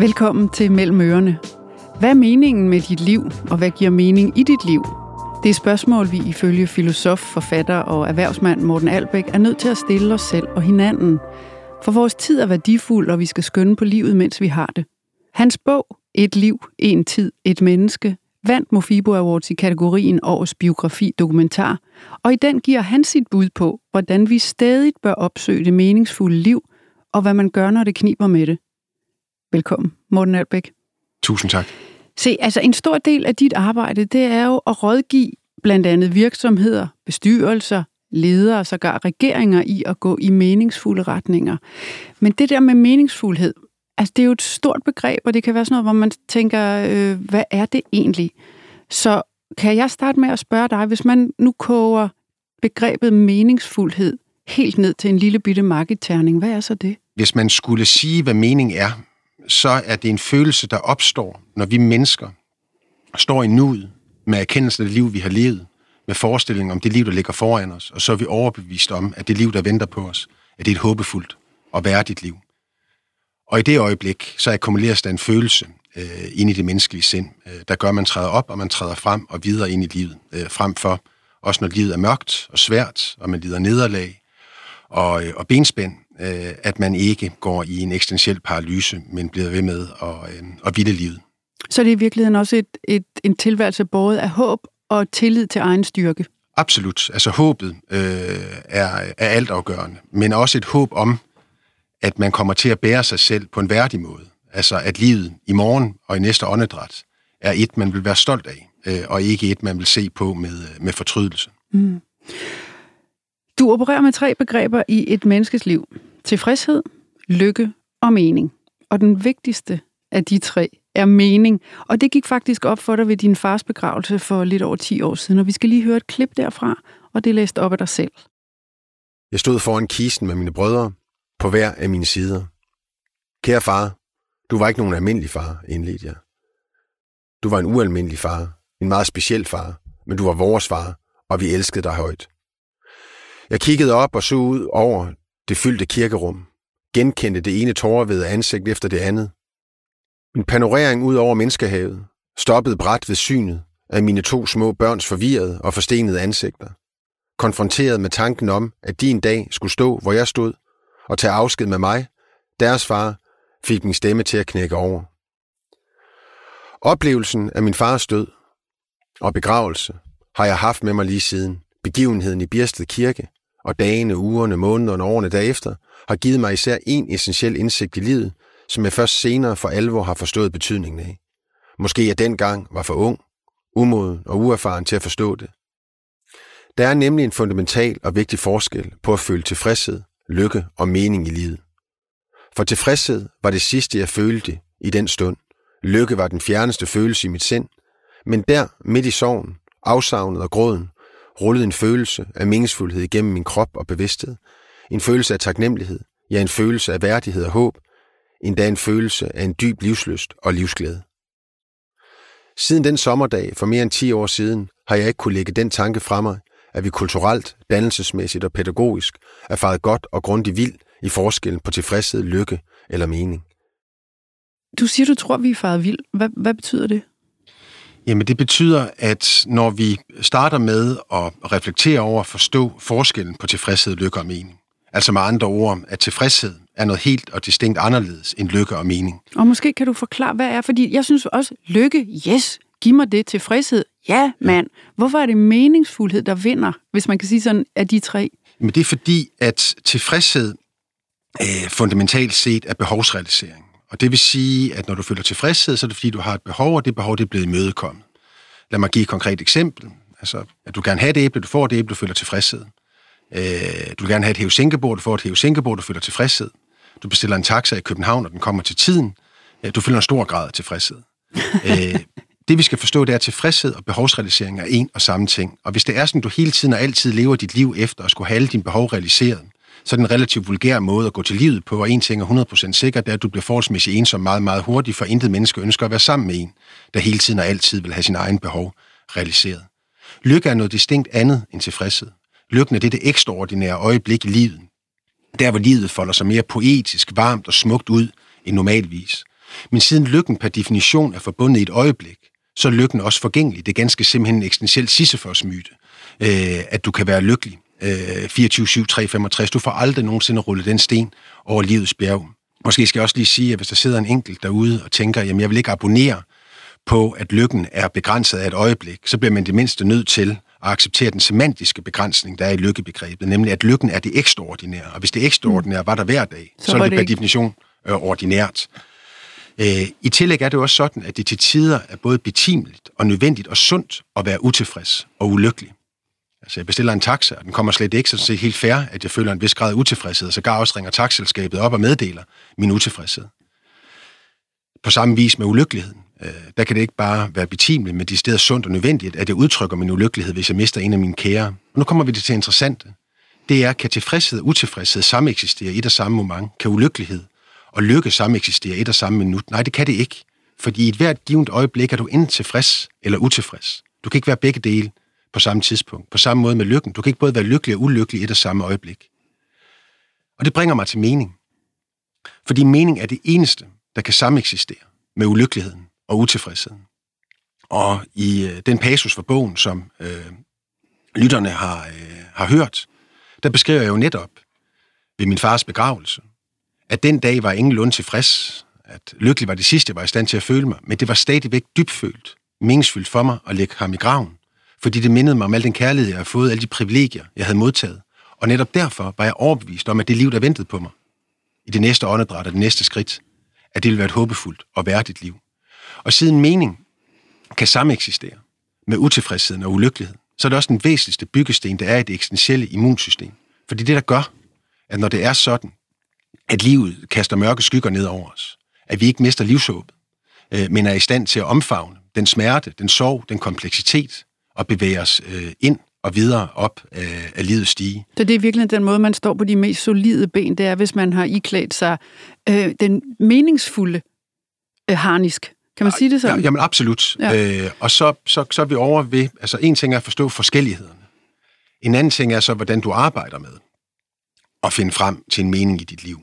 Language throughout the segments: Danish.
Velkommen til Mellem Ørerne. Hvad er meningen med dit liv, og hvad giver mening i dit liv? Det er spørgsmål, vi ifølge filosof, forfatter og erhvervsmand Morten Albæk er nødt til at stille os selv og hinanden. For vores tid er værdifuld, og vi skal skønne på livet, mens vi har det. Hans bog, Et liv, en tid, et menneske, vandt Mofibo Awards i kategorien Årets biografi dokumentar, og i den giver han sit bud på, hvordan vi stadig bør opsøge det meningsfulde liv, og hvad man gør, når det kniber med det. Velkommen, Morten Albæk. Tusind tak. Se, altså en stor del af dit arbejde, det er jo at rådgive blandt andet virksomheder, bestyrelser, ledere og sågar regeringer i at gå i meningsfulde retninger. Men det der med meningsfuldhed, altså det er jo et stort begreb, og det kan være sådan noget, hvor man tænker, øh, hvad er det egentlig? Så kan jeg starte med at spørge dig, hvis man nu koger begrebet meningsfuldhed helt ned til en lille bitte markedterning, hvad er så det? Hvis man skulle sige, hvad mening er, så er det en følelse, der opstår, når vi mennesker står i nuet med erkendelsen af det liv, vi har levet, med forestilling om det liv, der ligger foran os, og så er vi overbevist om, at det liv, der venter på os, at det er et håbefuldt og værdigt liv. Og i det øjeblik, så akkumuleres der en følelse øh, ind i det menneskelige sind, øh, der gør, at man træder op, og man træder frem og videre ind i livet, øh, frem for, også når livet er mørkt og svært, og man lider nederlag og, øh, og benspænd, øh, at man ikke går i en eksistentiel paralyse, men bliver ved med at, øh, at vilde livet. Så det er i virkeligheden også et, et, en tilværelse både af håb og tillid til egen styrke? Absolut. Altså håbet øh, er, er altafgørende, men også et håb om, at man kommer til at bære sig selv på en værdig måde. Altså at livet i morgen og i næste åndedræt er et, man vil være stolt af, øh, og ikke et, man vil se på med, med fortrydelse. Mm. Du opererer med tre begreber i et menneskes liv. Tilfredshed, lykke og mening. Og den vigtigste af de tre er mening. Og det gik faktisk op for dig ved din fars begravelse for lidt over 10 år siden. Og vi skal lige høre et klip derfra, og det læste op af dig selv. Jeg stod foran kisten med mine brødre, på hver af mine sider. Kære far, du var ikke nogen almindelig far, indledte jeg. Du var en ualmindelig far, en meget speciel far, men du var vores far, og vi elskede dig højt. Jeg kiggede op og så ud over det fyldte kirkerum, genkendte det ene tårervede ansigt efter det andet. Min panorering ud over menneskehavet stoppede bræt ved synet af mine to små børns forvirrede og forstenede ansigter. Konfronteret med tanken om, at de en dag skulle stå, hvor jeg stod, og tage afsked med mig, deres far, fik min stemme til at knække over. Oplevelsen af min fars død og begravelse har jeg haft med mig lige siden. Begivenheden i Birsted Kirke og dagene, ugerne, månederne og årene derefter har givet mig især en essentiel indsigt i livet, som jeg først senere for alvor har forstået betydningen af. Måske jeg dengang var for ung, umoden og uerfaren til at forstå det. Der er nemlig en fundamental og vigtig forskel på at føle tilfredshed, lykke og mening i livet. For tilfredshed var det sidste, jeg følte i den stund. Lykke var den fjerneste følelse i mit sind. Men der, midt i sorgen, afsavnet og gråden, rullede en følelse af meningsfuldhed igennem min krop og bevidsthed. En følelse af taknemmelighed, ja en følelse af værdighed og håb, endda en følelse af en dyb livsløst og livsglæde. Siden den sommerdag for mere end 10 år siden har jeg ikke kunne lægge den tanke fra mig, at vi kulturelt, dannelsesmæssigt og pædagogisk er faret godt og grundigt vild i forskellen på tilfredshed, lykke eller mening. Du siger, du tror, vi er faret vild. Hvad, hvad betyder det? Jamen det betyder, at når vi starter med at reflektere over at forstå forskellen på tilfredshed, lykke og mening, altså med andre ord, at tilfredshed er noget helt og distinkt anderledes end lykke og mening. Og måske kan du forklare, hvad er, fordi jeg synes også, lykke, yes, giv mig det tilfredshed. Ja, mand. Hvorfor er det meningsfuldhed, der vinder, hvis man kan sige sådan, af de tre? Men det er fordi, at tilfredshed øh, fundamentalt set er behovsrealisering. Og det vil sige, at når du føler tilfredshed, så er det fordi, du har et behov, og det behov det er blevet imødekommet. Lad mig give et konkret eksempel. Altså, at du gerne have et æble, du får et æble, du føler tilfredshed. Øh, du vil gerne have et hævesænkebord, du får et hævesænkebord, du føler tilfredshed. Du bestiller en taxa i København, og den kommer til tiden. Øh, du føler en stor grad af tilfredshed. øh, det vi skal forstå, det er, at tilfredshed og behovsrealisering er en og samme ting. Og hvis det er sådan, du hele tiden og altid lever dit liv efter at skulle have alle dine behov realiseret, så en relativt vulgær måde at gå til livet på, og en ting er 100% sikkert, det er, at du bliver forholdsmæssigt ensom meget, meget hurtigt, for intet menneske ønsker at være sammen med en, der hele tiden og altid vil have sin egen behov realiseret. Lykke er noget distinkt andet end tilfredshed. Lykken er det, det ekstraordinære øjeblik i livet. Der, hvor livet folder sig mere poetisk, varmt og smukt ud end normalvis. Men siden lykken per definition er forbundet i et øjeblik, så er lykken også forgængelig. Det er ganske simpelthen en eksistentiel Sisyfos-myte, øh, at du kan være lykkelig øh, 24, 7, 3, 65. Du får aldrig nogensinde rullet den sten over livets bjerg. Måske skal jeg også lige sige, at hvis der sidder en enkelt derude og tænker, jamen jeg vil ikke abonnere på, at lykken er begrænset af et øjeblik, så bliver man det mindste nødt til at acceptere den semantiske begrænsning, der er i lykkebegrebet, nemlig at lykken er det ekstraordinære. Og hvis det ekstraordinære var der hver dag, så, så er det, det per definition øh, ordinært. Øh, I tillæg er det også sådan, at det til tider er både betimeligt og nødvendigt og sundt at være utilfreds og ulykkelig. Altså, jeg bestiller en taxa, og den kommer slet ikke, så det er helt fair, at jeg føler en vis grad af utilfredshed, og så gar også ringer taxaselskabet op og meddeler min utilfredshed. På samme vis med ulykkeligheden. Øh, der kan det ikke bare være betimeligt, men det er stedet sundt og nødvendigt, at jeg udtrykker min ulykkelighed, hvis jeg mister en af mine kære. Og nu kommer vi til det interessante. Det er, kan tilfredshed og utilfredshed samme eksistere i et og samme moment? Kan ulykkelighed og lykke samme eksistere i et og samme minut? Nej, det kan det ikke. Fordi i et hvert givet øjeblik er du enten tilfreds eller utilfreds. Du kan ikke være begge dele på samme tidspunkt. På samme måde med lykken. Du kan ikke både være lykkelig og ulykkelig i et og samme øjeblik. Og det bringer mig til mening. Fordi mening er det eneste, der kan sameksistere med ulykkeligheden og utilfredsheden. Og i øh, den passus fra bogen, som øh, lytterne har, øh, har hørt, der beskriver jeg jo netop ved min fars begravelse, at den dag var ingen lund tilfreds, at lykkelig var det sidste, jeg var i stand til at føle mig, men det var stadigvæk dybfølt, meningsfyldt for mig at lægge ham i graven, fordi det mindede mig om al den kærlighed, jeg havde fået, alle de privilegier, jeg havde modtaget. Og netop derfor var jeg overbevist om, at det liv, der ventede på mig, i det næste åndedræt og det næste skridt, at det ville være et håbefuldt og værdigt liv. Og siden mening kan sameksistere med utilfredsheden og ulykkelighed, så er det også den væsentligste byggesten, der er i det eksistentielle immunsystem. Fordi det der gør, at når det er sådan, at livet kaster mørke skygger ned over os, at vi ikke mister livshåbet, øh, men er i stand til at omfavne den smerte, den sorg, den kompleksitet, og bevæge os øh, ind og videre op af, af livets stige. Så det er virkelig den måde, man står på de mest solide ben, det er, hvis man har iklædt sig øh, den meningsfulde øh, harnisk. Kan man sige det sådan? Ja, jamen absolut. Ja. Øh, og så, så, så er vi over ved, altså en ting er at forstå forskellighederne. En anden ting er så, hvordan du arbejder med at finde frem til en mening i dit liv.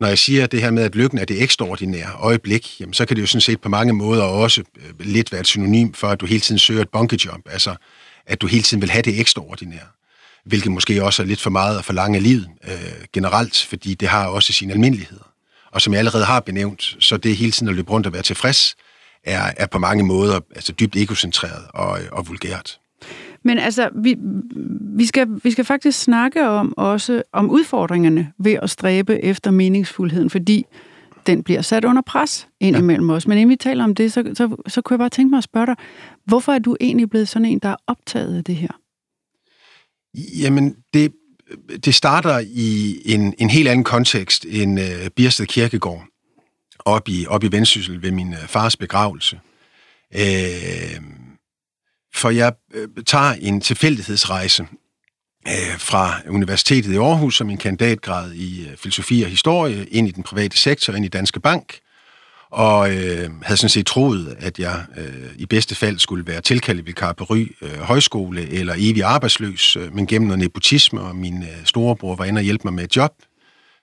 Når jeg siger det her med, at lykken er det ekstraordinære øjeblik, jamen, så kan det jo sådan set på mange måder også øh, lidt være et synonym for, at du hele tiden søger et bunkejump, altså at du hele tiden vil have det ekstraordinære, hvilket måske også er lidt for meget at forlange af livet øh, generelt, fordi det har også sine almindeligheder. Og som jeg allerede har benævnt, så det hele tiden at løbe rundt og være tilfreds, er, er på mange måder altså dybt egocentreret og, øh, og vulgært. Men altså, vi, vi, skal, vi skal faktisk snakke om også om udfordringerne ved at stræbe efter meningsfuldheden, fordi den bliver sat under pres indimellem ja. os. Men inden vi taler om det, så, så, så kunne jeg bare tænke mig at spørge dig, hvorfor er du egentlig blevet sådan en, der er optaget af det her? Jamen, det, det starter i en, en helt anden kontekst end uh, Biersted Kirkegård op i, op i Vendsyssel ved min uh, fars begravelse. Uh, for jeg øh, tager en tilfældighedsrejse øh, fra Universitetet i Aarhus som en kandidatgrad i øh, filosofi og historie ind i den private sektor, ind i Danske Bank, og øh, havde sådan set troet, at jeg øh, i bedste fald skulle være tilkaldt på Ry øh, Højskole eller evig arbejdsløs, øh, men gennem noget nepotisme, og min øh, storebror var inde og hjælpe mig med et job,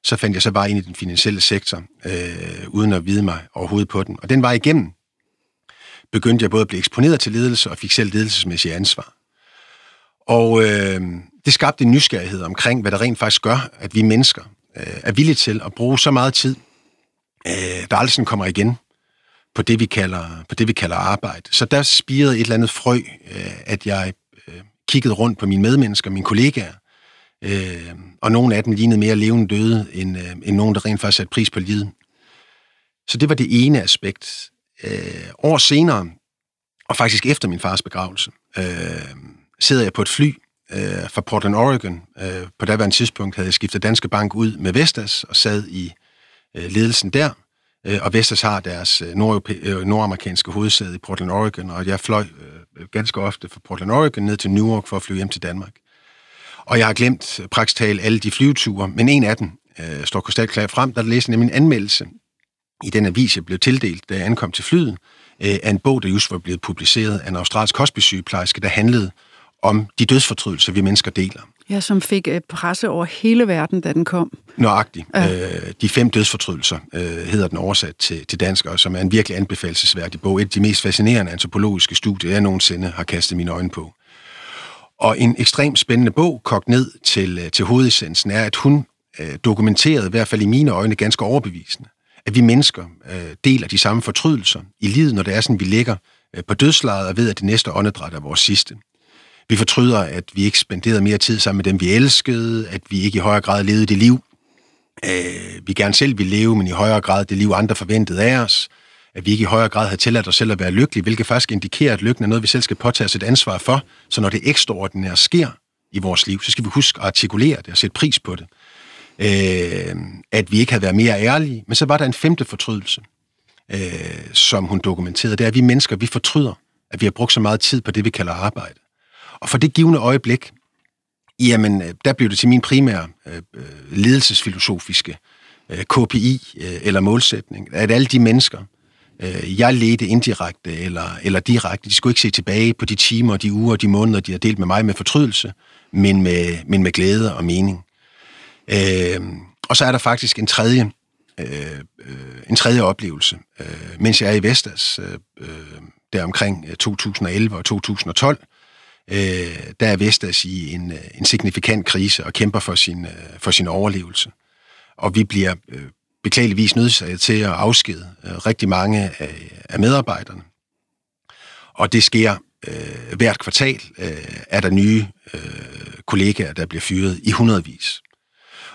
så fandt jeg så bare ind i den finansielle sektor, øh, uden at vide mig overhovedet på den. Og den var igennem. Begyndte jeg både at blive eksponeret til ledelse, og fik selv ledelsesmæssigt ansvar. Og øh, det skabte en nysgerrighed omkring, hvad der rent faktisk gør, at vi mennesker øh, er villige til at bruge så meget tid øh, der aldrig sådan kommer igen på det, vi kalder, på det, vi kalder arbejde. Så der spirede et eller andet frø, øh, at jeg øh, kiggede rundt på mine medmennesker, mine kollegaer, øh, og nogle af dem lignede mere levende døde, end, øh, end nogen, der rent faktisk satte pris på livet. Så det var det ene aspekt. Øh, år senere, og faktisk efter min fars begravelse, øh, sidder jeg på et fly øh, fra Portland, Oregon. Øh, på daværende tidspunkt havde jeg skiftet Danske Bank ud med Vestas og sad i øh, ledelsen der, øh, og Vestas har deres øh, øh, nordamerikanske hovedsæde i Portland, Oregon, og jeg fløj øh, ganske ofte fra Portland, Oregon ned til Newark for at flyve hjem til Danmark. Og jeg har glemt øh, praktisk tale alle de flyveture, men en af dem øh, står krystalklart frem, der læste nemlig en anmeldelse i den avis, jeg blev tildelt, da jeg ankom til flyet, øh, af en bog, der just var blevet publiceret af en australsk hospice-sygeplejerske, der handlede om de dødsfortrydelser, vi mennesker deler. Ja, som fik øh, presse over hele verden, da den kom. Nøjagtigt. Ja. Øh, de fem dødsfortrydelser øh, hedder den oversat til, til dansk, og som er en virkelig anbefalesværdig bog. Et af de mest fascinerende antropologiske studier, jeg nogensinde har kastet mine øjne på. Og en ekstremt spændende bog, kogt ned til, til hovedessensen, er, at hun øh, dokumenterede, i hvert fald i mine øjne, ganske overbevisende, at vi mennesker øh, deler de samme fortrydelser i livet, når det er sådan, vi ligger øh, på dødslejet og ved, at det næste åndedræt er vores sidste. Vi fortryder, at vi ikke spenderede mere tid sammen med dem, vi elskede, at vi ikke i højere grad levede det liv, øh, vi gerne selv ville leve, men i højere grad det liv, andre forventede af os, at vi ikke i højere grad havde tilladt os selv at være lykkelige, hvilket faktisk indikerer, at lykken er noget, vi selv skal påtage os et ansvar for. Så når det ekstraordinære sker i vores liv, så skal vi huske at artikulere det og sætte pris på det. Øh, at vi ikke havde været mere ærlige. Men så var der en femte fortrydelse, øh, som hun dokumenterede. Det er, at vi mennesker, vi fortryder, at vi har brugt så meget tid på det, vi kalder arbejde. Og for det givende øjeblik, jamen, øh, der blev det til min primære øh, øh ledelsesfilosofiske øh, KPI øh, eller målsætning, at alle de mennesker, øh, jeg ledte indirekte eller, eller direkte, de skulle ikke se tilbage på de timer, de uger, de måneder, de har delt med mig med fortrydelse, men med, men med glæde og mening. Øh, og så er der faktisk en tredje, øh, øh, en tredje oplevelse, øh, mens jeg er i Vestas, øh, øh der omkring 2011 øh, og 2012, øh, der er Vestas i en, en signifikant krise og kæmper for sin, for sin overlevelse. Og vi bliver øh, beklageligvis nødsaget til at afskede øh, rigtig mange af, af medarbejderne. Og det sker øh, hvert kvartal, øh, er der nye øh, kollegaer, der bliver fyret i hundredvis.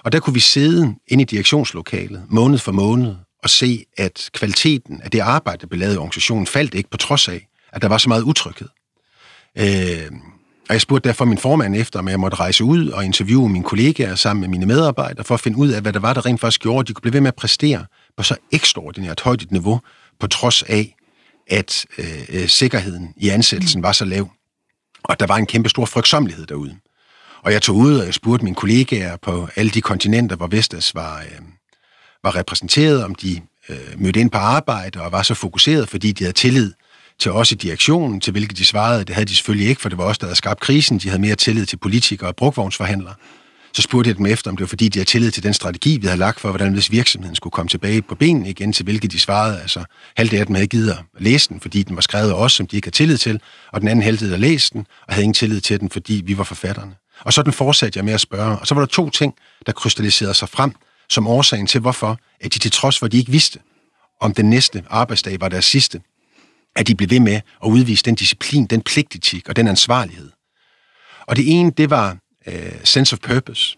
Og der kunne vi sidde inde i direktionslokalet måned for måned og se, at kvaliteten af det arbejde, der blev lavet i organisationen, faldt ikke på trods af, at der var så meget utryghed. Øh, og jeg spurgte derfor min formand efter, om jeg måtte rejse ud og interviewe mine kollegaer sammen med mine medarbejdere, for at finde ud af, hvad der var, der rent faktisk gjorde, at de kunne blive ved med at præstere på så ekstraordinært højt et niveau, på trods af, at øh, øh sikkerheden i ansættelsen var så lav. Og der var en kæmpe stor frygtsomlighed derude. Og jeg tog ud, og jeg spurgte mine kollegaer på alle de kontinenter, hvor Vestas var, øh, var repræsenteret, om de øh, mødte ind på arbejde og var så fokuseret, fordi de havde tillid til os i direktionen, til hvilket de svarede, det havde de selvfølgelig ikke, for det var os, der havde skabt krisen. De havde mere tillid til politikere og brugvognsforhandlere. Så spurgte jeg dem efter, om det var fordi, de havde tillid til den strategi, vi havde lagt for, hvordan hvis virksomheden skulle komme tilbage på benene igen, til hvilket de svarede. Altså, halvdelen af dem havde givet at læse den, fordi den var skrevet af os, som de ikke havde tillid til, og den anden halvdel havde læst den, og havde ingen tillid til den, fordi vi var forfatterne. Og sådan fortsatte jeg med at spørge. Og så var der to ting, der krystalliserede sig frem som årsagen til, hvorfor at de til trods for, at de ikke vidste, om den næste arbejdsdag var deres sidste, at de blev ved med at udvise den disciplin, den pligtetik og den ansvarlighed. Og det ene, det var uh, sense of purpose.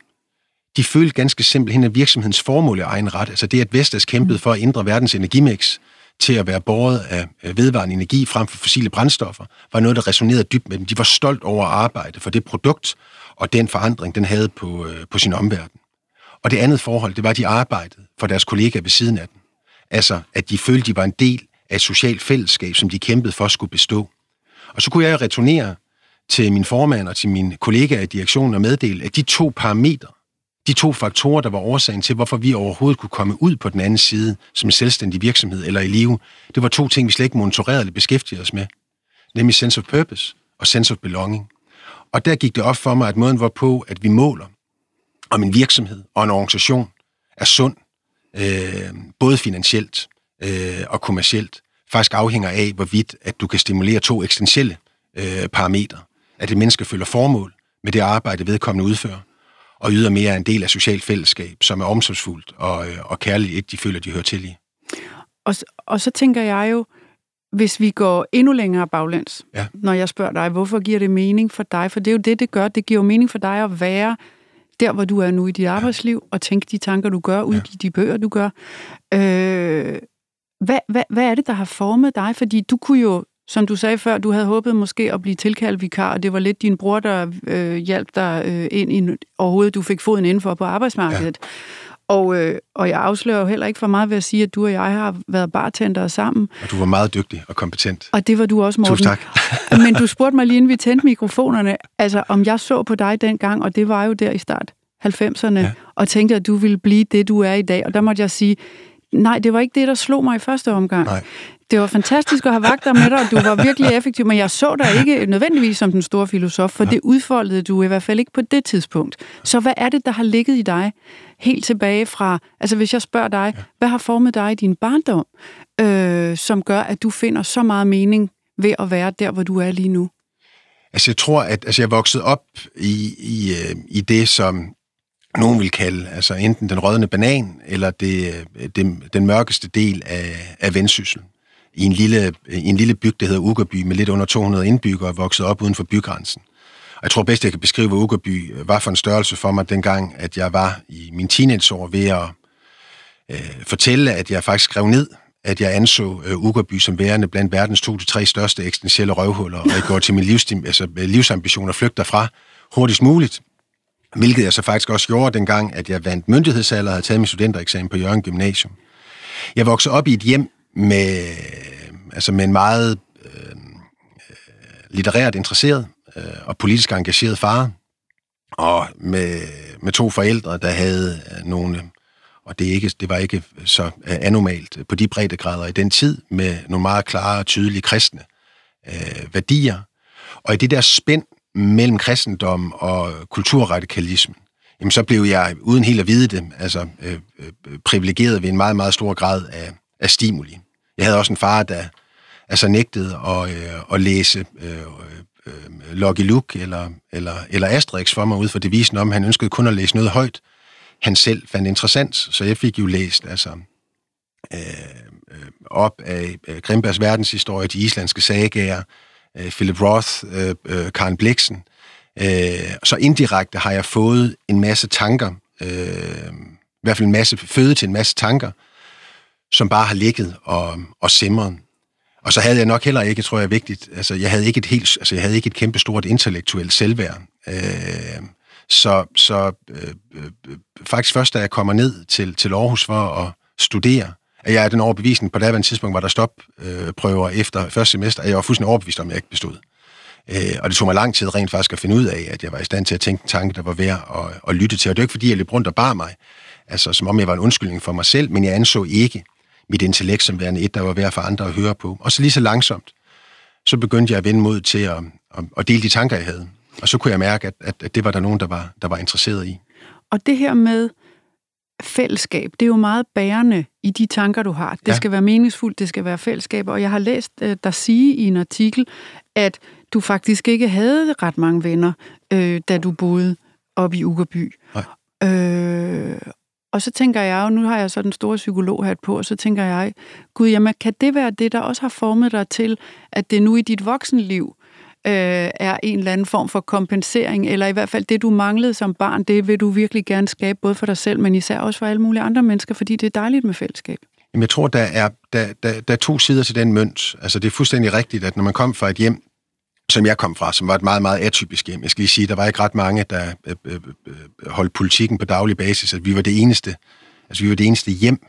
De følte ganske simpelthen, at virksomhedens formål er egen ret, altså det, at Vestas kæmpede for at ændre verdens energimix til at være båret af vedvarende energi frem for fossile brændstoffer, var noget, der resonerede dybt med dem. De var stolt over at arbejde for det produkt og den forandring, den havde på, øh, på sin omverden. Og det andet forhold, det var, at de arbejdede for deres kollegaer ved siden af dem. Altså, at de følte, de var en del af et socialt fællesskab, som de kæmpede for skulle bestå. Og så kunne jeg returnere til min formand og til mine kollegaer i direktionen og meddele, at de to parametre, de to faktorer, der var årsagen til, hvorfor vi overhovedet kunne komme ud på den anden side som en selvstændig virksomhed eller i live, det var to ting, vi slet ikke monitorerede eller beskæftigede os med. Nemlig sense of purpose og sense of belonging. Og der gik det op for mig, at måden var på, at vi måler, om en virksomhed og en organisation er sund, øh, både finansielt øh, og kommercielt, faktisk afhænger af, hvorvidt at du kan stimulere to eksistentielle øh, parametre. At det menneske føler formål med det arbejde, vedkommende udfører, og yder mere en del af socialt fællesskab, som er omsorgsfuldt og, øh, og kærligt, de føler, de hører til i. Og, og så tænker jeg jo, hvis vi går endnu længere baglæns, ja. når jeg spørger dig, hvorfor giver det mening for dig? For det er jo det, det gør. Det giver jo mening for dig at være der, hvor du er nu i dit arbejdsliv, ja. og tænke de tanker, du gør, udgive ja. de bøger, du gør. Øh, hvad, hvad, hvad er det, der har formet dig? Fordi du kunne jo, som du sagde før, du havde håbet måske at blive tilkaldt vikar, og det var lidt din bror, der øh, hjalp dig øh, ind i overhovedet, du fik foden indenfor på arbejdsmarkedet. Ja. Og, øh, og jeg afslører jo heller ikke for meget ved at sige, at du og jeg har været bartendere sammen. Og du var meget dygtig og kompetent. Og det var du også, Morten. Tusind tak. Men du spurgte mig lige, inden vi tændte mikrofonerne, altså om jeg så på dig dengang, og det var jo der i start 90'erne, ja. og tænkte, at du ville blive det, du er i dag. Og der måtte jeg sige, Nej, det var ikke det, der slog mig i første omgang. Nej. Det var fantastisk at have vagt dig med dig, og du var virkelig effektiv, men jeg så dig ikke nødvendigvis som den store filosof, for ja. det udfoldede du i hvert fald ikke på det tidspunkt. Så hvad er det, der har ligget i dig helt tilbage fra, altså hvis jeg spørger dig, ja. hvad har formet dig i din barndom, øh, som gør, at du finder så meget mening ved at være der, hvor du er lige nu? Altså jeg tror, at altså, jeg voksede op i, i, øh, i det, som nogen vil kalde altså enten den rødne banan, eller det, øh, det, den mørkeste del af, af vendsyssel. I en, lille, øh, I en lille bygd, der hedder Ugerby, med lidt under 200 indbyggere, vokset op uden for bygrænsen. Og jeg tror bedst, jeg kan beskrive, hvad Ugerby øh, var for en størrelse for mig dengang, at jeg var i min teenageår ved at øh, fortælle, at jeg faktisk skrev ned, at jeg anså øh, Ugerby som værende blandt verdens to til tre største eksistentielle røvhuller, og jeg går til min livs, altså, livsambition og flygter fra hurtigst muligt. Hvilket jeg så faktisk også gjorde dengang, at jeg vandt myndighedsalder og havde taget min studentereksamen på Jørgen Gymnasium. Jeg voksede op i et hjem med, øh, altså med en meget øh, øh, litterært interesseret øh, og politisk engageret far, og med, med to forældre, der havde øh, nogle, og det, ikke, det var ikke så øh, anormalt på de breddegrader i den tid, med nogle meget klare og tydelige kristne øh, værdier. Og i det der spænd mellem kristendom og kulturradikalismen, jamen så blev jeg, uden helt at vide det, altså øh, øh, privilegeret ved en meget, meget stor grad af, af stimuli. Jeg havde også en far, der altså nægtede at, øh, at læse øh, øh, Lucky Luke eller, eller, eller Asterix for mig ud for devisen om, han ønskede kun at læse noget højt, han selv fandt interessant. Så jeg fik jo læst altså, øh, øh op af Grimbergs verdenshistorie, de islandske sagager, øh, Philip Roth, øh, øh, Karen Bliksen. Øh, så indirekte har jeg fået en masse tanker, øh, i hvert fald en masse føde til en masse tanker, som bare har ligget og, og simret. Og så havde jeg nok heller ikke, tror jeg er vigtigt, altså jeg havde ikke et helt, altså jeg havde ikke et kæmpe stort intellektuelt selvværd. Øh, så så øh, øh, øh, faktisk først, da jeg kommer ned til, til Aarhus for at studere, at jeg er den overbevisning, på daværende tidspunkt var der stopprøver øh, efter første semester, at jeg var fuldstændig overbevist om, at jeg ikke bestod. Øh, og det tog mig lang tid rent faktisk at finde ud af, at jeg var i stand til at tænke en tanke, der var værd at, at lytte til. Og det er ikke, fordi jeg løb rundt og bar mig, altså som om jeg var en undskyldning for mig selv, men jeg anså ikke mit intellekt som værende et, der var værd for andre at høre på. Og så lige så langsomt, så begyndte jeg at vende mod til at, at, at dele de tanker, jeg havde. Og så kunne jeg mærke, at, at, at det var der nogen, der var, der var interesseret i. Og det her med fællesskab, det er jo meget bærende i de tanker, du har. Det ja. skal være meningsfuldt, det skal være fællesskab. Og jeg har læst uh, dig sige i en artikel, at du faktisk ikke havde ret mange venner, øh, da du boede op i Ugerby. Nej. Øh, og så tænker jeg jo, nu har jeg så den store psykolog her på, og så tænker jeg, gud, jamen, kan det være det, der også har formet dig til, at det nu i dit voksenliv øh, er en eller anden form for kompensering, eller i hvert fald det, du manglede som barn, det vil du virkelig gerne skabe, både for dig selv, men især også for alle mulige andre mennesker, fordi det er dejligt med fællesskab. Jamen, jeg tror, der er, der, der, der er to sider til den mønt. Altså, det er fuldstændig rigtigt, at når man kom fra et hjem, som jeg kom fra, som var et meget, meget atypisk hjem. Jeg skal lige sige, der var ikke ret mange, der øh, øh, øh, øh holdt politikken på daglig basis. At vi var det eneste, altså vi var det eneste hjem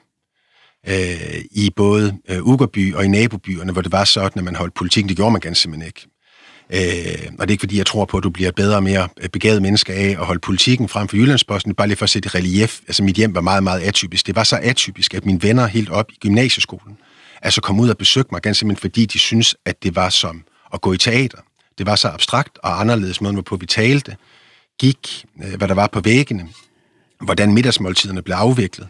øh, i både øh, Ugerby og i nabobyerne, hvor det var sådan, at man holdt politikken. Det gjorde man ganske simpelthen ikke. Øh, og det er ikke, fordi jeg tror på, at du bliver et bedre og mere øh, begavet menneske af at holde politikken frem for Jyllandsposten. Bare lige for at sætte relief. Altså, mit hjem var meget, meget atypisk. Det var så atypisk, at mine venner helt op i gymnasieskolen altså kom ud og besøgte mig, ganske simpelthen fordi de synes at det var som at gå i teater. Det var så abstrakt og anderledes måden, hvorpå vi talte, gik, øh, hvad der var på væggene, hvordan middagsmåltiderne blev afviklet,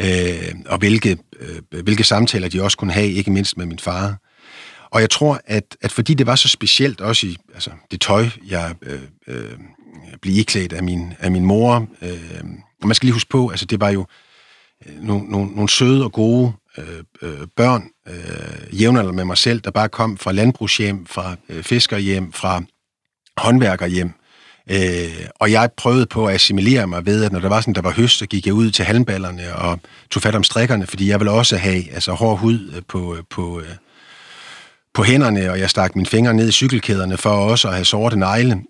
øh, og hvilke, øh, hvilke samtaler de også kunne have, ikke mindst med min far. Og jeg tror, at, at fordi det var så specielt, også i altså, det tøj, jeg øh, øh, blev iklædt af min, af min mor, øh, og man skal lige huske på, altså det var jo øh, nogle, nogle, nogle søde og gode øh, øh, børn, øh, jævnalder med mig selv, der bare kom fra landbrugshjem, fra øh, fiskerhjem, fra håndværkerhjem. Øh, og jeg prøvede på at assimilere mig ved, at når der var sådan, der var høst, så gik jeg ud til halmballerne og tog fat om strikkerne, fordi jeg ville også have altså, hård hud på, på, øh, øh på hænderne, og jeg stak mine fingre ned i cykelkæderne for også at have sorte negle.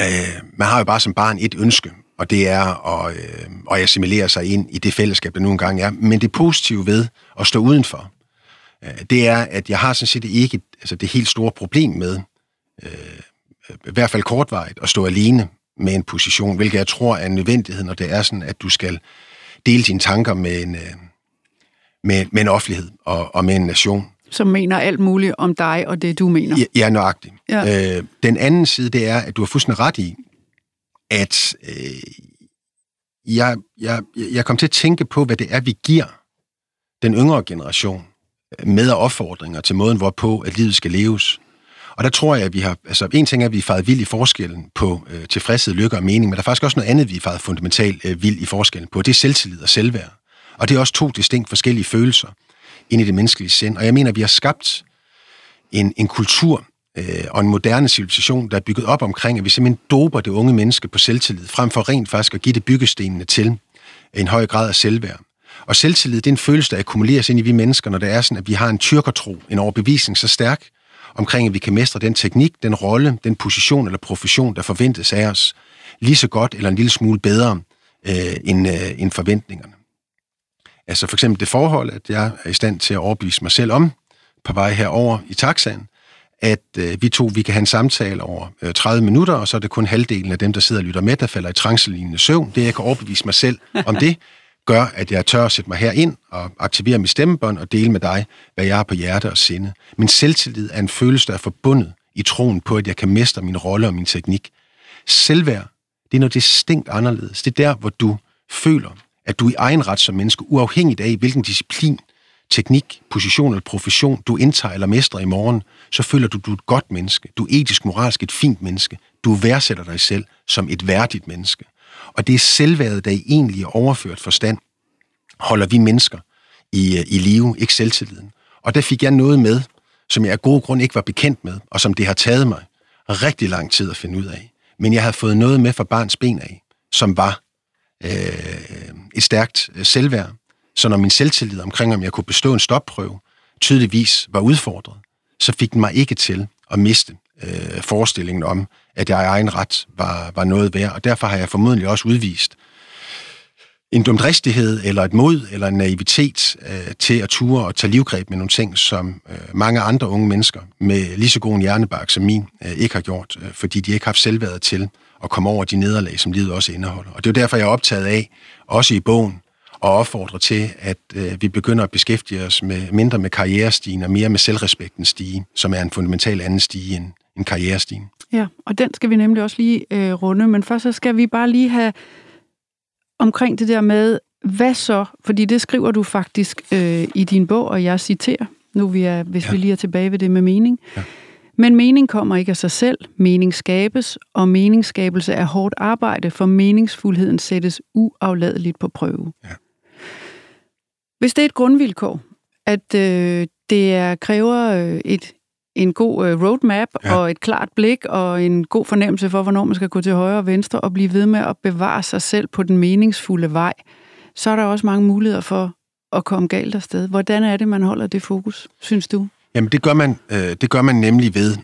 Øh, man har jo bare som barn et ønske, og det er at, øh, at assimilere sig ind i det fællesskab, der nu engang er. Men det positive ved at stå udenfor, øh, det er, at jeg har sådan set ikke altså det helt store problem med, øh, i hvert fald kortvarigt, at stå alene med en position, hvilket jeg tror er en nødvendighed, når det er sådan, at du skal dele dine tanker med en, øh, med, med en offentlighed og, og med en nation. Som mener alt muligt om dig og det, du mener. Ja, ja nøjagtigt. Ja. Øh, den anden side, det er, at du har fuldstændig ret i, at øh, jeg, jeg, jeg kom til at tænke på, hvad det er, vi giver den yngre generation med opfordringer til måden, hvorpå at livet skal leves. Og der tror jeg, at vi har... Altså, en ting er, at vi er faret vild i forskellen på øh, tilfredshed, lykke og mening, men der er faktisk også noget andet, vi er faret fundamentalt øh, vild i forskellen på. Det er selvtillid og selvværd. Og det er også to distinkt forskellige følelser ind i det menneskelige sind. Og jeg mener, at vi har skabt en, en kultur øh, og en moderne civilisation, der er bygget op omkring, at vi simpelthen doper det unge menneske på selvtillid, frem for rent faktisk at give det byggestenene til en høj grad af selvværd. Og selvtillid, det er en følelse, der akkumuleres ind i vi mennesker, når det er sådan, at vi har en tyrkertro, en overbevisning så stærk, omkring, at vi kan mestre den teknik, den rolle, den position eller profession, der forventes af os, lige så godt eller en lille smule bedre øh, end, øh, end forventningerne. Altså for eksempel det forhold, at jeg er i stand til at overbevise mig selv om, på vej herover i taxaen, at øh, vi to vi kan have en samtale over øh, 30 minutter, og så er det kun halvdelen af dem, der sidder og lytter med, der falder i trancelignende søvn. Det, jeg kan overbevise mig selv om det, gør, at jeg tør at sætte mig her ind og aktivere mit stemmebånd og dele med dig, hvad jeg har på hjerte og sinde. Min selvtillid er en følelse, der er forbundet i troen på, at jeg kan mestre min rolle og min teknik. Selvværd, det er noget distinkt anderledes. Det er der, hvor du føler, at du i egen ret som menneske, uafhængigt af hvilken disciplin, teknik, position eller profession, du indtager eller mestrer i morgen, så føler du, du er et godt menneske. Du er etisk, moralsk et fint menneske. Du værdsætter dig selv som et værdigt menneske. Og det er selvværdet, der i egentlig overført forstand holder vi mennesker i, øh, i live, ikke selvtilliden. Og der fik jeg noget med, som jeg af gode grund ikke var bekendt med, og som det har taget mig rigtig lang tid at finde ud af. Men jeg havde fået noget med fra barns ben af, som var øh, et stærkt øh, selvværd. Så når min selvtillid omkring, om jeg kunne bestå en stopprøve, tydeligvis var udfordret, så fik den mig ikke til at miste øh, forestillingen om, at jeg i egen ret var, var noget værd, og derfor har jeg formodentlig også udvist en dumdristighed, eller et mod, eller en naivitet øh, til at ture og tage livgreb med nogle ting, som øh, mange andre unge mennesker med lige så god en hjernebark som min øh, ikke har gjort, øh, fordi de ikke har haft selvværdet til at komme over de nederlag, som livet også indeholder. Og det er jo derfor, jeg er optaget af, også i bogen, og opfordre til, at øh, vi begynder at beskæftige os med mindre med karrierestigen og mere med selvrespekten stige, som er en fundamental anden stige end, end karrierestigen. Ja, og den skal vi nemlig også lige øh, runde, men først så skal vi bare lige have omkring det der med, hvad så, fordi det skriver du faktisk øh, i din bog, og jeg citerer, nu vi er, hvis ja. vi lige er tilbage ved det med mening. Ja. Men mening kommer ikke af sig selv, mening skabes, og meningsskabelse er hårdt arbejde, for meningsfuldheden sættes uafladeligt på prøve. Ja. Hvis det er et grundvilkår, at øh, det er, kræver øh, et, en god øh, roadmap ja. og et klart blik og en god fornemmelse for, hvornår man skal gå til højre og venstre og blive ved med at bevare sig selv på den meningsfulde vej, så er der også mange muligheder for at komme galt afsted. Hvordan er det, man holder det fokus, synes du? Jamen, det gør man, øh, det gør man nemlig ved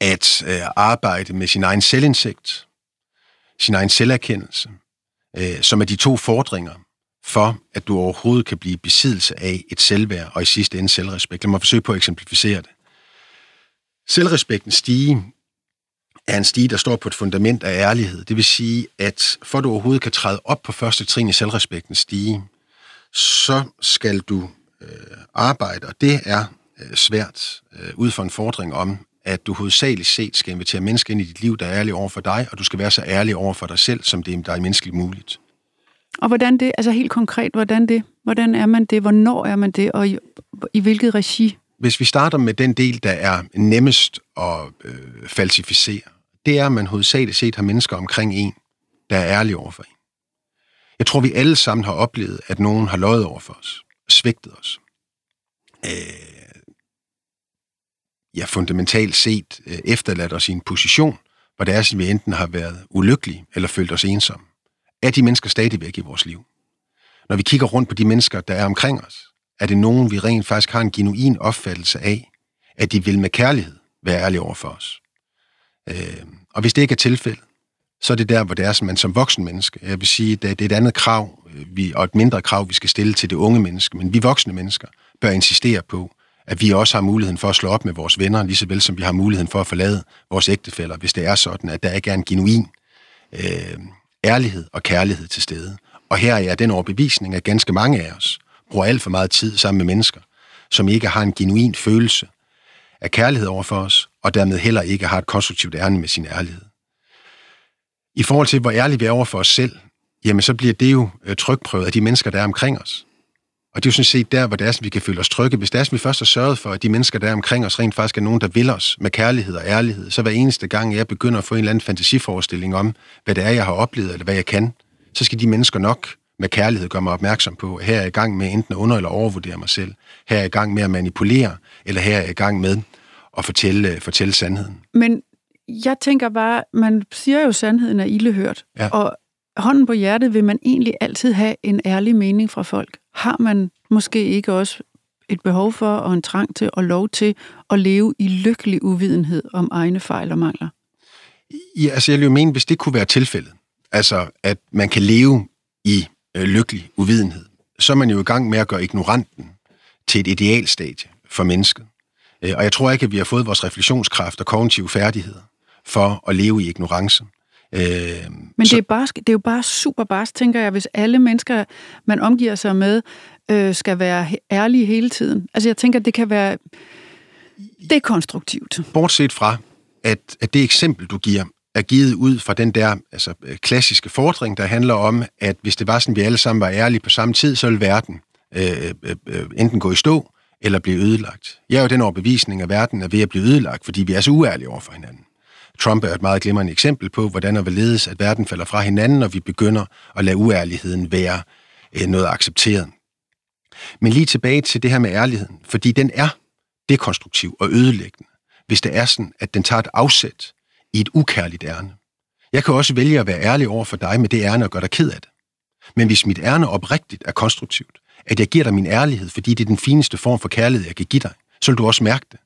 at øh, arbejde med sin egen selvindsigt, sin egen selverkendelse, øh, som er de to fordringer for, at du overhovedet kan blive besiddelse af et selvværd og i sidste ende selvrespekt. Lad mig forsøge på at eksemplificere det. Selvrespekten stige er en stige, der står på et fundament af ærlighed. Det vil sige, at for at du overhovedet kan træde op på første trin i selvrespektens stige, så skal du øh, arbejde, og det er øh, svært, øh, ud fra en fordring om, at du hovedsageligt set skal invitere mennesker ind i dit liv, der er ærlige over for dig, og du skal være så ærlig over for dig selv, som det er menneskeligt muligt. Og hvordan det, altså helt konkret, hvordan det, hvordan er man det, hvornår er man det, og i, i hvilket regi? Hvis vi starter med den del, der er nemmest at øh, falsificere, det er, at man hovedsageligt set har mennesker omkring en, der er ærlige over for en. Jeg tror, vi alle sammen har oplevet, at nogen har løjet over for os, svigtet os. Øh, ja, fundamentalt set øh, efterladt os i en position, hvor det er, at vi enten har været ulykkelige eller følt os ensomme er de mennesker stadigvæk i vores liv. Når vi kigger rundt på de mennesker, der er omkring os, er det nogen, vi rent faktisk har en genuin opfattelse af, at de vil med kærlighed være ærlige over for os. Øh, og hvis det ikke er tilfældet, så er det der, hvor det er, som man som voksen menneske, jeg vil sige, det er et andet krav, øh, vi, og et mindre krav, vi skal stille til det unge menneske, men vi voksne mennesker bør insistere på, at vi også har muligheden for at slå op med vores venner, lige så vel som vi har muligheden for at forlade vores ægtefælder, hvis det er sådan, at der ikke er en genuin øh, ærlighed og kærlighed til stede. Og her er den overbevisning at ganske mange af os, bruger alt for meget tid sammen med mennesker, som ikke har en genuin følelse af kærlighed over for os, og dermed heller ikke har et konstruktivt ærne med sin ærlighed. I forhold til, hvor ærlige vi er over for os selv, jamen så bliver det jo øh, trykprøvet af de mennesker, der er omkring os. Og det er jo sådan set der, hvor det er, at vi kan føle os trygge. Hvis det er, at vi først har sørget for, at de mennesker, der er omkring os, rent faktisk er nogen, der vil os med kærlighed og ærlighed, så hver eneste gang, jeg begynder at få en eller anden fantasiforestilling om, hvad det er, jeg har oplevet, eller hvad jeg kan, så skal de mennesker nok med kærlighed gøre mig opmærksom på, at her er jeg i gang med enten at under- eller overvurdere mig selv. Her er jeg i gang med at manipulere, eller her er jeg i gang med at fortælle, fortælle sandheden. Men jeg tænker bare, man siger jo, at sandheden er ildehørt. Ja. Og hånden på hjertet vil man egentlig altid have en ærlig mening fra folk. Har man måske ikke også et behov for og en trang til og lov til at leve i lykkelig uvidenhed om egne fejl og mangler? Ja, altså jeg vil jo mene, hvis det kunne være tilfældet, altså at man kan leve i øh, lykkelig uvidenhed, så er man jo i gang med at gøre ignoranten til et idealstadie for mennesket. Øh, og jeg tror ikke, at vi har fået vores refleksionskraft og kognitive færdigheder for at leve i ignorance. Øh, Men så, det, er bare, det er jo bare super barsk, tænker jeg, hvis alle mennesker, man omgiver sig med, øh, skal være ærlige hele tiden. Altså jeg tænker, det kan være dekonstruktivt. Bortset fra, at, at det eksempel, du giver, er givet ud fra den der altså, klassiske fordring, der handler om, at hvis det var sådan, vi alle sammen var ærlige på samme tid, så ville verden øh, øh, øh, enten gå i stå, eller blive ødelagt. Jeg er jo den overbevisning, at verden er ved at blive ødelagt, fordi vi er så uærlige over for hinanden. Trump er et meget glimrende eksempel på, hvordan og hvorledes, at verden falder fra hinanden, når vi begynder at lade uærligheden være øh, noget accepteret. Men lige tilbage til det her med ærligheden, fordi den er dekonstruktiv og ødelæggende, hvis det er sådan, at den tager et afsæt i et ukærligt ærne. Jeg kan også vælge at være ærlig over for dig med det ærne og gøre dig ked af det. Men hvis mit ærne oprigtigt er konstruktivt, at jeg giver dig min ærlighed, fordi det er den fineste form for kærlighed, jeg kan give dig, så vil du også mærke det.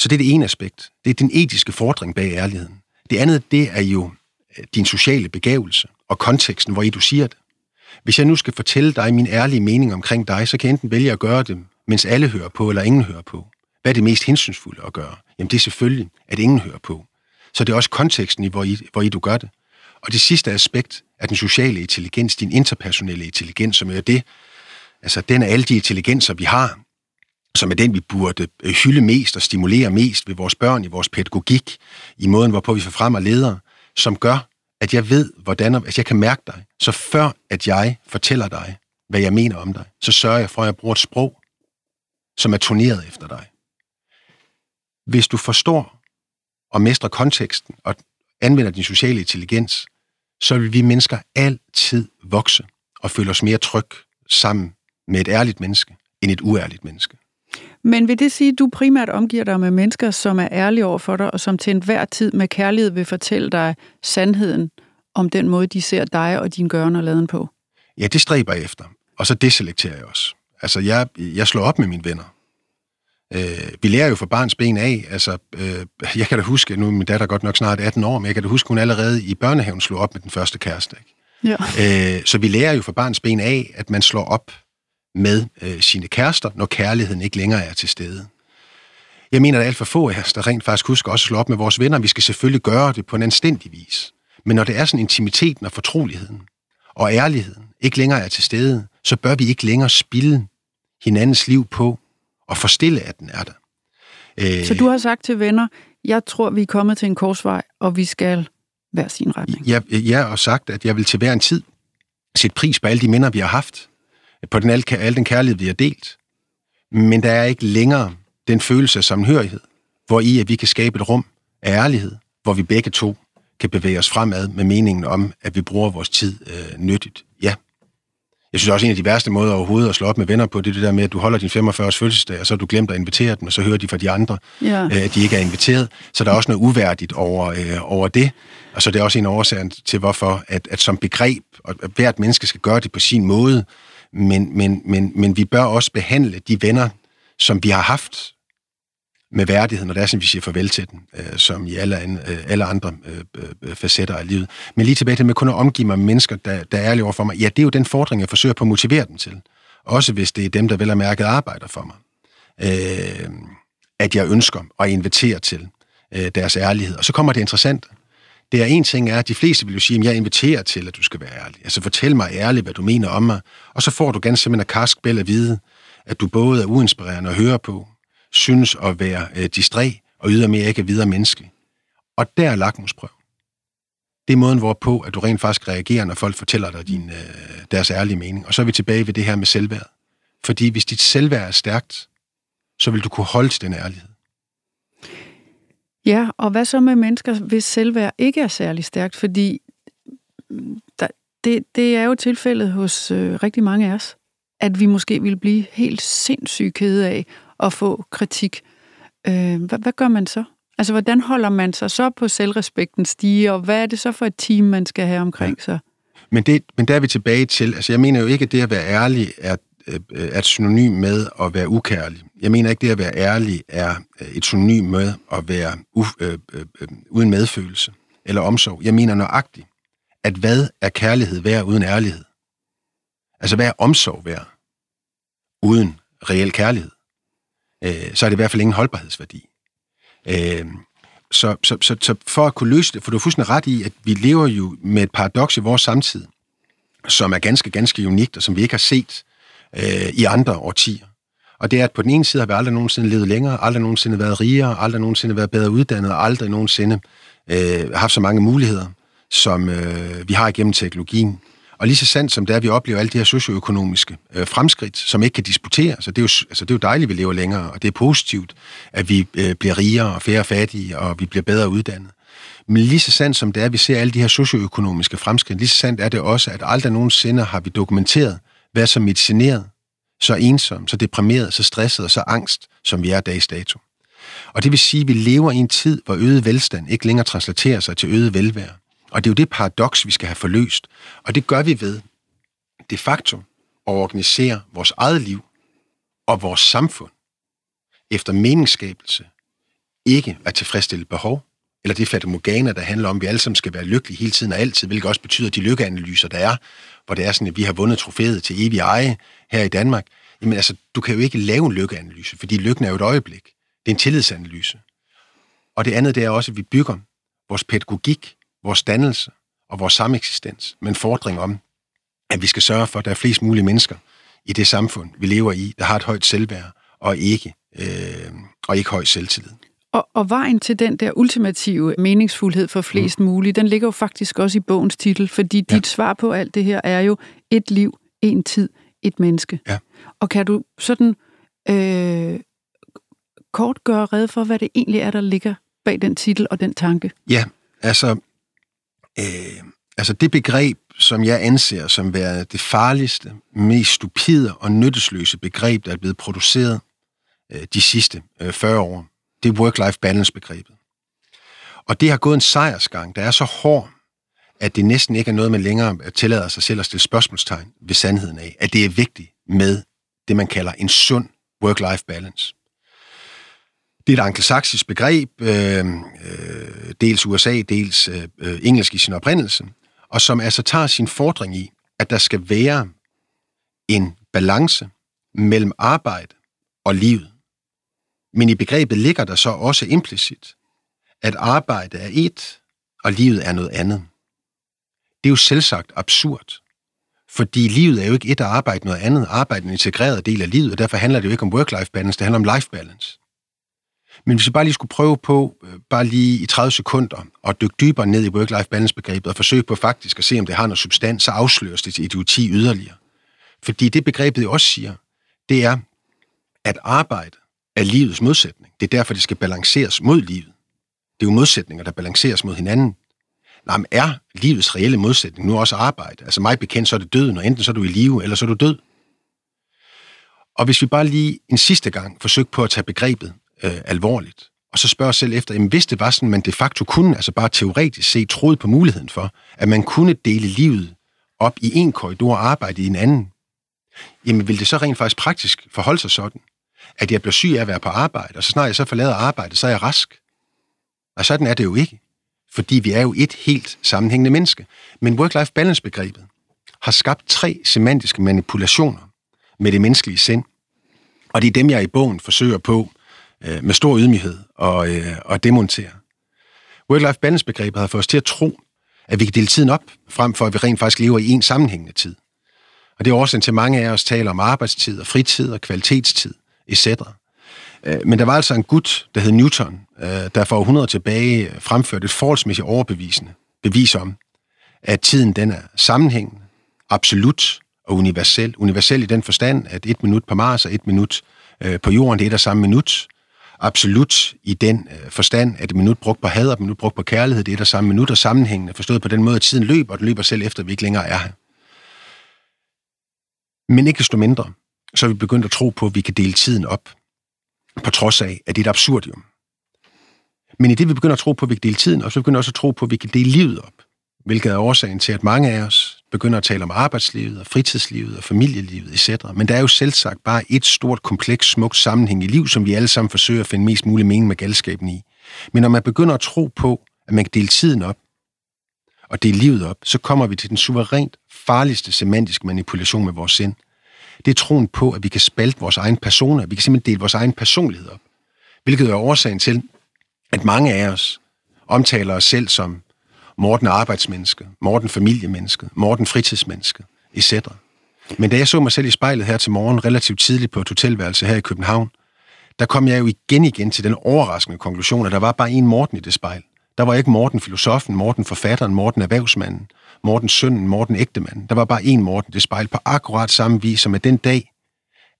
Så det er det ene aspekt. Det er den etiske fordring bag ærligheden. Det andet, det er jo øh, din sociale begævelse og konteksten, hvor I du siger det. Hvis jeg nu skal fortælle dig min ærlige mening omkring dig, så kan jeg enten vælge at gøre det, mens alle hører på, eller ingen hører på. Hvad er det mest hensynsfulde at gøre? Jamen det er selvfølgelig, at ingen hører på. Så det er også konteksten, hvor I, hvor I du gør det. Og det sidste aspekt er den sociale intelligens, din interpersonelle intelligens, som er det, altså den af alle de intelligenser, vi har, som er den, vi burde øh, hylde mest og stimulere mest ved vores børn i vores pædagogik, i måden, hvorpå vi får frem og ledere, som gør, at jeg ved, hvordan, at jeg kan mærke dig. Så før at jeg fortæller dig, hvad jeg mener om dig, så sørger jeg for, at jeg bruger et sprog, som er turneret efter dig. Hvis du forstår og mestrer konteksten og anvender din sociale intelligens, så vil vi mennesker altid vokse og føle os mere tryg sammen med et ærligt menneske end et uærligt menneske. Men vil det sige, at du primært omgiver dig med mennesker, som er ærlige over for dig, og som til enhver tid med kærlighed vil fortælle dig sandheden om den måde, de ser dig og din gørne og laden på? Ja, det stræber jeg efter. Og så deselekterer jeg også. Altså, jeg, jeg slår op med mine venner. Øh, vi lærer jo fra barns ben af, altså, øh, jeg kan da huske, nu er min datter godt nok snart 18 år, men jeg kan da huske, hun allerede i børnehaven slog op med den første kæreste. Ikke? Ja. Øh, så vi lærer jo fra barns ben af, at man slår op med øh, sine kærester, når kærligheden ikke længere er til stede. Jeg mener, at alt for få af os, der rent faktisk husker også at slå op med vores venner. Vi skal selvfølgelig gøre det på en anstændig vis. Men når det er sådan intimiteten og fortroligheden og ærligheden ikke længere er til stede, så bør vi ikke længere spille hinandens liv på og forstille, at den er der. Øh, så du har sagt til venner, jeg tror, vi er kommet til en korsvej, og vi skal hver sin retning. Jeg, jeg har sagt, at jeg vil til hver en tid sætte pris på alle de minder, vi har haft, på den, al, al den kærlighed, vi har delt. Men der er ikke længere den følelse af samhørighed, hvor i at vi kan skabe et rum af ærlighed, hvor vi begge to kan bevæge os fremad med meningen om, at vi bruger vores tid øh, nyttigt. Ja. Jeg synes også, en af de værste måder overhovedet at slå op med venner på, det er det der med, at du holder din 45-års fødselsdag, og så har du glemt at invitere dem, og så hører de fra de andre, ja. øh, at de ikke er inviteret. Så der er også noget uværdigt over, øh, over det. Og så det er også en årsag til, hvorfor at, at som begreb, og at hvert menneske skal gøre det på sin måde, men, men, men, men vi bør også behandle de venner, som vi har haft med værdighed, når det er sådan, vi siger farvel til den, øh, som i alle, øh, alle andre øh, øh, facetter af livet. Men lige tilbage til med kun at omgive mig med mennesker, der, der er ærlige over for mig. Ja, det er jo den fordring, jeg forsøger på at motivere dem til. Også hvis det er dem, der vel og mærket arbejder for mig. Øh, at jeg ønsker at invitere til øh, deres ærlighed. Og så kommer det interessant. Det er en ting er, at de fleste vil jo sige, at jeg inviterer til, at du skal være ærlig. Altså fortæl mig ærligt, hvad du mener om mig. Og så får du ganske simpelthen af karsk at vide, at du både er uinspirerende at høre på, synes at være øh, distræ, og ydermere ikke er videre menneske. Og der er lakmusprøv. Det er måden, hvorpå at du rent faktisk reagerer, når folk fortæller dig din, øh, deres ærlige mening. Og så er vi tilbage ved det her med selvværd. Fordi hvis dit selvværd er stærkt, så vil du kunne holde til den ærlighed. Ja, og hvad så med mennesker, hvis selvværd ikke er særlig stærkt? Fordi mm, der, det, det er jo tilfældet hos øh, rigtig mange af os, at vi måske vil blive helt sindssygt kede af at få kritik. Øh, hvad, hvad gør man så? Altså, hvordan holder man sig så på selvrespekten stige, og hvad er det så for et team, man skal have omkring sig? Men, det, men der er vi tilbage til, altså jeg mener jo ikke, at det at være ærlig er, Øh, øh, er et synonym med at være ukærlig. Jeg mener ikke, det at være ærlig er øh, et synonym med at være u, øh, øh, øh, uden medfølelse eller omsorg. Jeg mener nøjagtigt, at hvad er kærlighed værd uden ærlighed? Altså, hvad er omsorg værd uden reel kærlighed? Øh, så er det i hvert fald ingen holdbarhedsværdi. Øh, så, så, så, så for at kunne løse det, for du er fuldstændig ret i, at vi lever jo med et paradoks i vores samtid, som er ganske, ganske unikt, og som vi ikke har set øh, i andre årtier. Og det er, at på den ene side har vi aldrig nogensinde levet længere, aldrig nogensinde været rigere, aldrig nogensinde været bedre uddannet, aldrig nogensinde øh, haft så mange muligheder, som øh, vi har igennem teknologien. Og lige så sandt som det er, at vi oplever alle de her socioøkonomiske øh, fremskridt, som ikke kan diskutere, så det er, jo, altså det er jo dejligt, at vi lever længere, og det er positivt, at vi øh, bliver rigere og færre fattige, og vi bliver bedre uddannet. Men lige så sandt som det er, at vi ser alle de her socioøkonomiske fremskridt, lige så sandt er det også, at aldrig nogensinde har vi dokumenteret, være så medicineret, så ensom, så deprimeret, så stresset og så angst, som vi er dags dato. Og det vil sige, at vi lever i en tid, hvor øget velstand ikke længere translaterer sig til øget velvære. Og det er jo det paradoks, vi skal have forløst. Og det gør vi ved de facto at organisere vores eget liv og vores samfund efter meningsskabelse, ikke at tilfredsstille behov, eller det fatamorgana, der handler om, at vi alle sammen skal være lykkelige hele tiden og altid, hvilket også betyder, de lykkeanalyser, der er, hvor det er sådan, at vi har vundet trofæet til evig eje her i Danmark, jamen altså, du kan jo ikke lave en lykkeanalyse, fordi lykken er jo et øjeblik. Det er en tillidsanalyse. Og det andet, det er også, at vi bygger vores pædagogik, vores dannelse og vores sameksistens med en fordring om, at vi skal sørge for, at der er flest mulige mennesker i det samfund, vi lever i, der har et højt selvværd og ikke, øh, og ikke høj selvtillid. Og, og vejen til den der ultimative meningsfuldhed for flest mm. muligt, den ligger jo faktisk også i bogens titel, fordi ja. dit svar på alt det her er jo et liv, en tid, et menneske. Ja. Og kan du sådan øh, kort gøre red for, hvad det egentlig er, der ligger bag den titel og den tanke? Ja, altså, øh, altså det begreb, som jeg anser som være det farligste, mest stupide og nyttesløse begreb, der er blevet produceret øh, de sidste øh, 40 år, det er work-life balance-begrebet. Og det har gået en sejrsgang, der er så hård, at det næsten ikke er noget, man længere tillader sig selv at stille spørgsmålstegn ved sandheden af, at det er vigtigt med det, man kalder en sund work-life balance. Det er et angelsaksisk begreb, øh, øh, dels USA, dels øh, engelsk i sin oprindelse, og som altså tager sin fordring i, at der skal være en balance mellem arbejde og livet. Men i begrebet ligger der så også implicit, at arbejde er et, og livet er noget andet. Det er jo selvsagt absurd. Fordi livet er jo ikke et at arbejde noget andet. Arbejde er en integreret del af livet, og derfor handler det jo ikke om work-life balance, det handler om life balance. Men hvis vi bare lige skulle prøve på, øh, bare lige i 30 sekunder, at dykke dybere ned i work-life balance-begrebet og forsøge på faktisk at se, om det har noget substans, så afsløres det til idioti yderligere. Fordi det begrebet jo også siger, det er, at arbejde er livets modsætning. Det er derfor, det skal balanceres mod livet. Det er jo modsætninger, der balanceres mod hinanden. Nej, men er livets reelle modsætning nu også arbejde? Altså mig bekendt, så er det døden, og enten så er du i live, eller så er du død. Og hvis vi bare lige en sidste gang forsøgte på at tage begrebet øh, alvorligt, og så spørger os selv efter, jamen hvis det var sådan, man de facto kunne, altså bare teoretisk set, troede på muligheden for, at man kunne dele livet op i en korridor og arbejde i en anden, jamen vil det så rent faktisk praktisk forholde sig sådan, at jeg bliver syg af at være på arbejde, og så snart jeg så forlader arbejde, så er jeg rask. Og sådan er det jo ikke. Fordi vi er jo et helt sammenhængende menneske. Men work-life balance-begrebet har skabt tre semantiske manipulationer med det menneskelige sind. Og det er dem, jeg i bogen forsøger på øh, med stor ydmyghed og, øh, at demontere. Work-life balance-begrebet har fået os til at tro, at vi kan dele tiden op, frem for at vi rent faktisk lever i en sammenhængende tid. Og det er årsagen til, at mange af os taler om arbejdstid og fritid og kvalitetstid, etc. Øh, men der var altså en gut, der hed Newton, øh, der for århundreder tilbage øh, fremførte et forholdsmæssigt overbevisende bevis om, at tiden den er sammenhængende, absolut og universel. Universel i den forstand, at et minut på Mars og et minut på jorden, det er et og samme minut. Absolut i den forstand, at et minut brugt på had og et minut brugt på kærlighed, det er et og samme minut, og sammenhængende forstået på den måde, at tiden løber, og den løber selv efter, at vi ikke længere er her. Men ikke desto mindre, så er vi begyndt at tro på, at vi kan dele tiden op, på trods af, at det er et absurdium. Men i det, vi begynder at tro på, at vi kan dele tiden op, så begynder vi også at tro på, at vi kan dele livet op. Hvilket er årsagen til, at mange af os begynder at tale om arbejdslivet og fritidslivet og familielivet etc. Men der er jo selv sagt bare et stort, kompleks, smukt sammenhæng i liv, som vi alle sammen forsøger at finde mest mulig mening med galskaben i. Men når man begynder at tro på, at man kan dele tiden op, og dele livet op, så kommer vi til den suverænt farligste semantiske manipulation med vores sind. Det er troen på, at vi kan spalte vores egen personer, vi kan simpelthen dele vores egen personlighed op. Hvilket er årsagen til, at mange af os omtaler os selv som Morten arbejdsmenneske, Morten familiemenneske, Morten fritidsmenneske, etc. Men da jeg så mig selv i spejlet her til morgen, relativt tidligt på et hotelværelse her i København, der kom jeg jo igen igen til den overraskende konklusion, at der var bare en Morten i det spejl. Der var ikke Morten filosofen, Morten forfatteren, Morten erhvervsmanden, Morten sønnen, Morten ægtemanden. Der var bare én Morten det spejl på akkurat samme vis, som at den dag,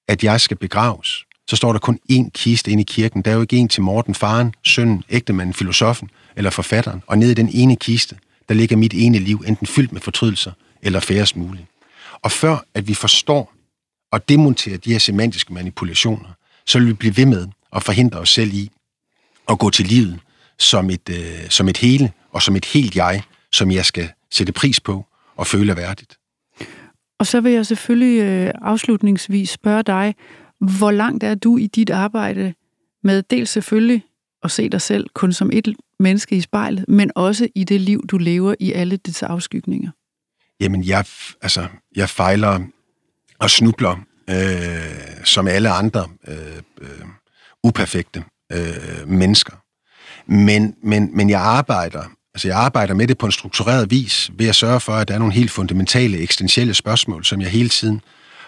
at jeg skal begraves, så står der kun én kiste inde i kirken. Der er jo ikke en til Morten, faren, sønnen, ægtemanden, filosofen eller forfatteren. Og nede i den ene kiste, der ligger mit ene liv, enten fyldt med fortrydelser eller færrest muligt. Og før at vi forstår og demonterer de her semantiske manipulationer, så vil vi blive ved med at forhindre os selv i at gå til livet som et, øh, som et hele og som et helt jeg, som jeg skal sætte pris på og føle værdigt. Og så vil jeg selvfølgelig øh, afslutningsvis spørge dig, hvor langt er du i dit arbejde med dels selvfølgelig at se dig selv kun som et menneske i spejlet, men også i det liv, du lever i alle dets afskygninger? Jamen, jeg, altså, jeg fejler og snubler øh, som alle andre øh, øh, uperfekte øh, mennesker. Men, men, men jeg arbejder Altså, jeg arbejder med det på en struktureret vis, ved at sørge for, at der er nogle helt fundamentale, eksistentielle spørgsmål, som jeg hele tiden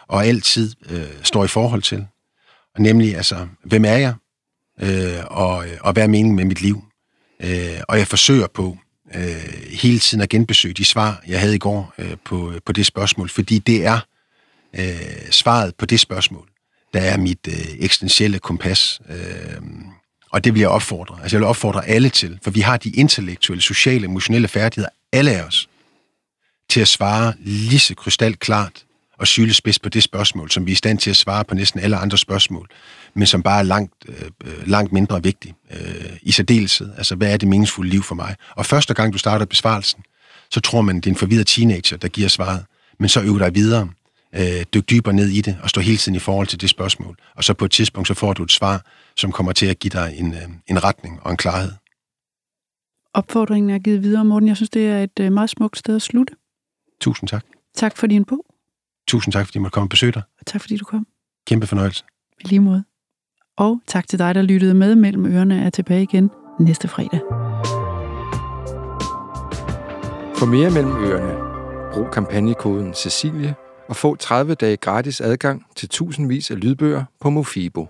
og altid øh, står i forhold til. Og nemlig, altså, hvem er jeg? Øh, og, og hvad er meningen med mit liv? Øh, og jeg forsøger på øh, hele tiden at genbesøge de svar, jeg havde i går øh, på, på det spørgsmål, fordi det er øh, svaret på det spørgsmål, der er mit øh, eksistentielle kompas. Øh, og det vil jeg opfordre. Altså jeg vil opfordre alle til, for vi har de intellektuelle, sociale, emotionelle færdigheder, alle af os, til at svare lige så krystal klart og sylespids på det spørgsmål, som vi er i stand til at svare på næsten alle andre spørgsmål, men som bare er langt, øh, øh langt mindre vigtigt øh, i særdeleshed. Altså, hvad er det meningsfulde liv for mig? Og første gang, du starter besvarelsen, så tror man, det er en forvirret teenager, der giver svaret. Men så øv dig videre øh, dykke dybere ned i det og stå hele tiden i forhold til det spørgsmål. Og så på et tidspunkt, så får du et svar, som kommer til at give dig en, øh, en retning og en klarhed. Opfordringen er givet videre, Morten. Jeg synes, det er et øh, meget smukt sted at slutte. Tusind tak. Tak for din bog. Tusind tak, fordi du måtte komme og besøge dig. Og tak, fordi du kom. Kæmpe fornøjelse. I lige måde. Og tak til dig, der lyttede med mellem ørerne, er tilbage igen næste fredag. For mere mellem ørerne, brug kampagnekoden Cecilie og få 30 dage gratis adgang til tusindvis af lydbøger på Mofibo.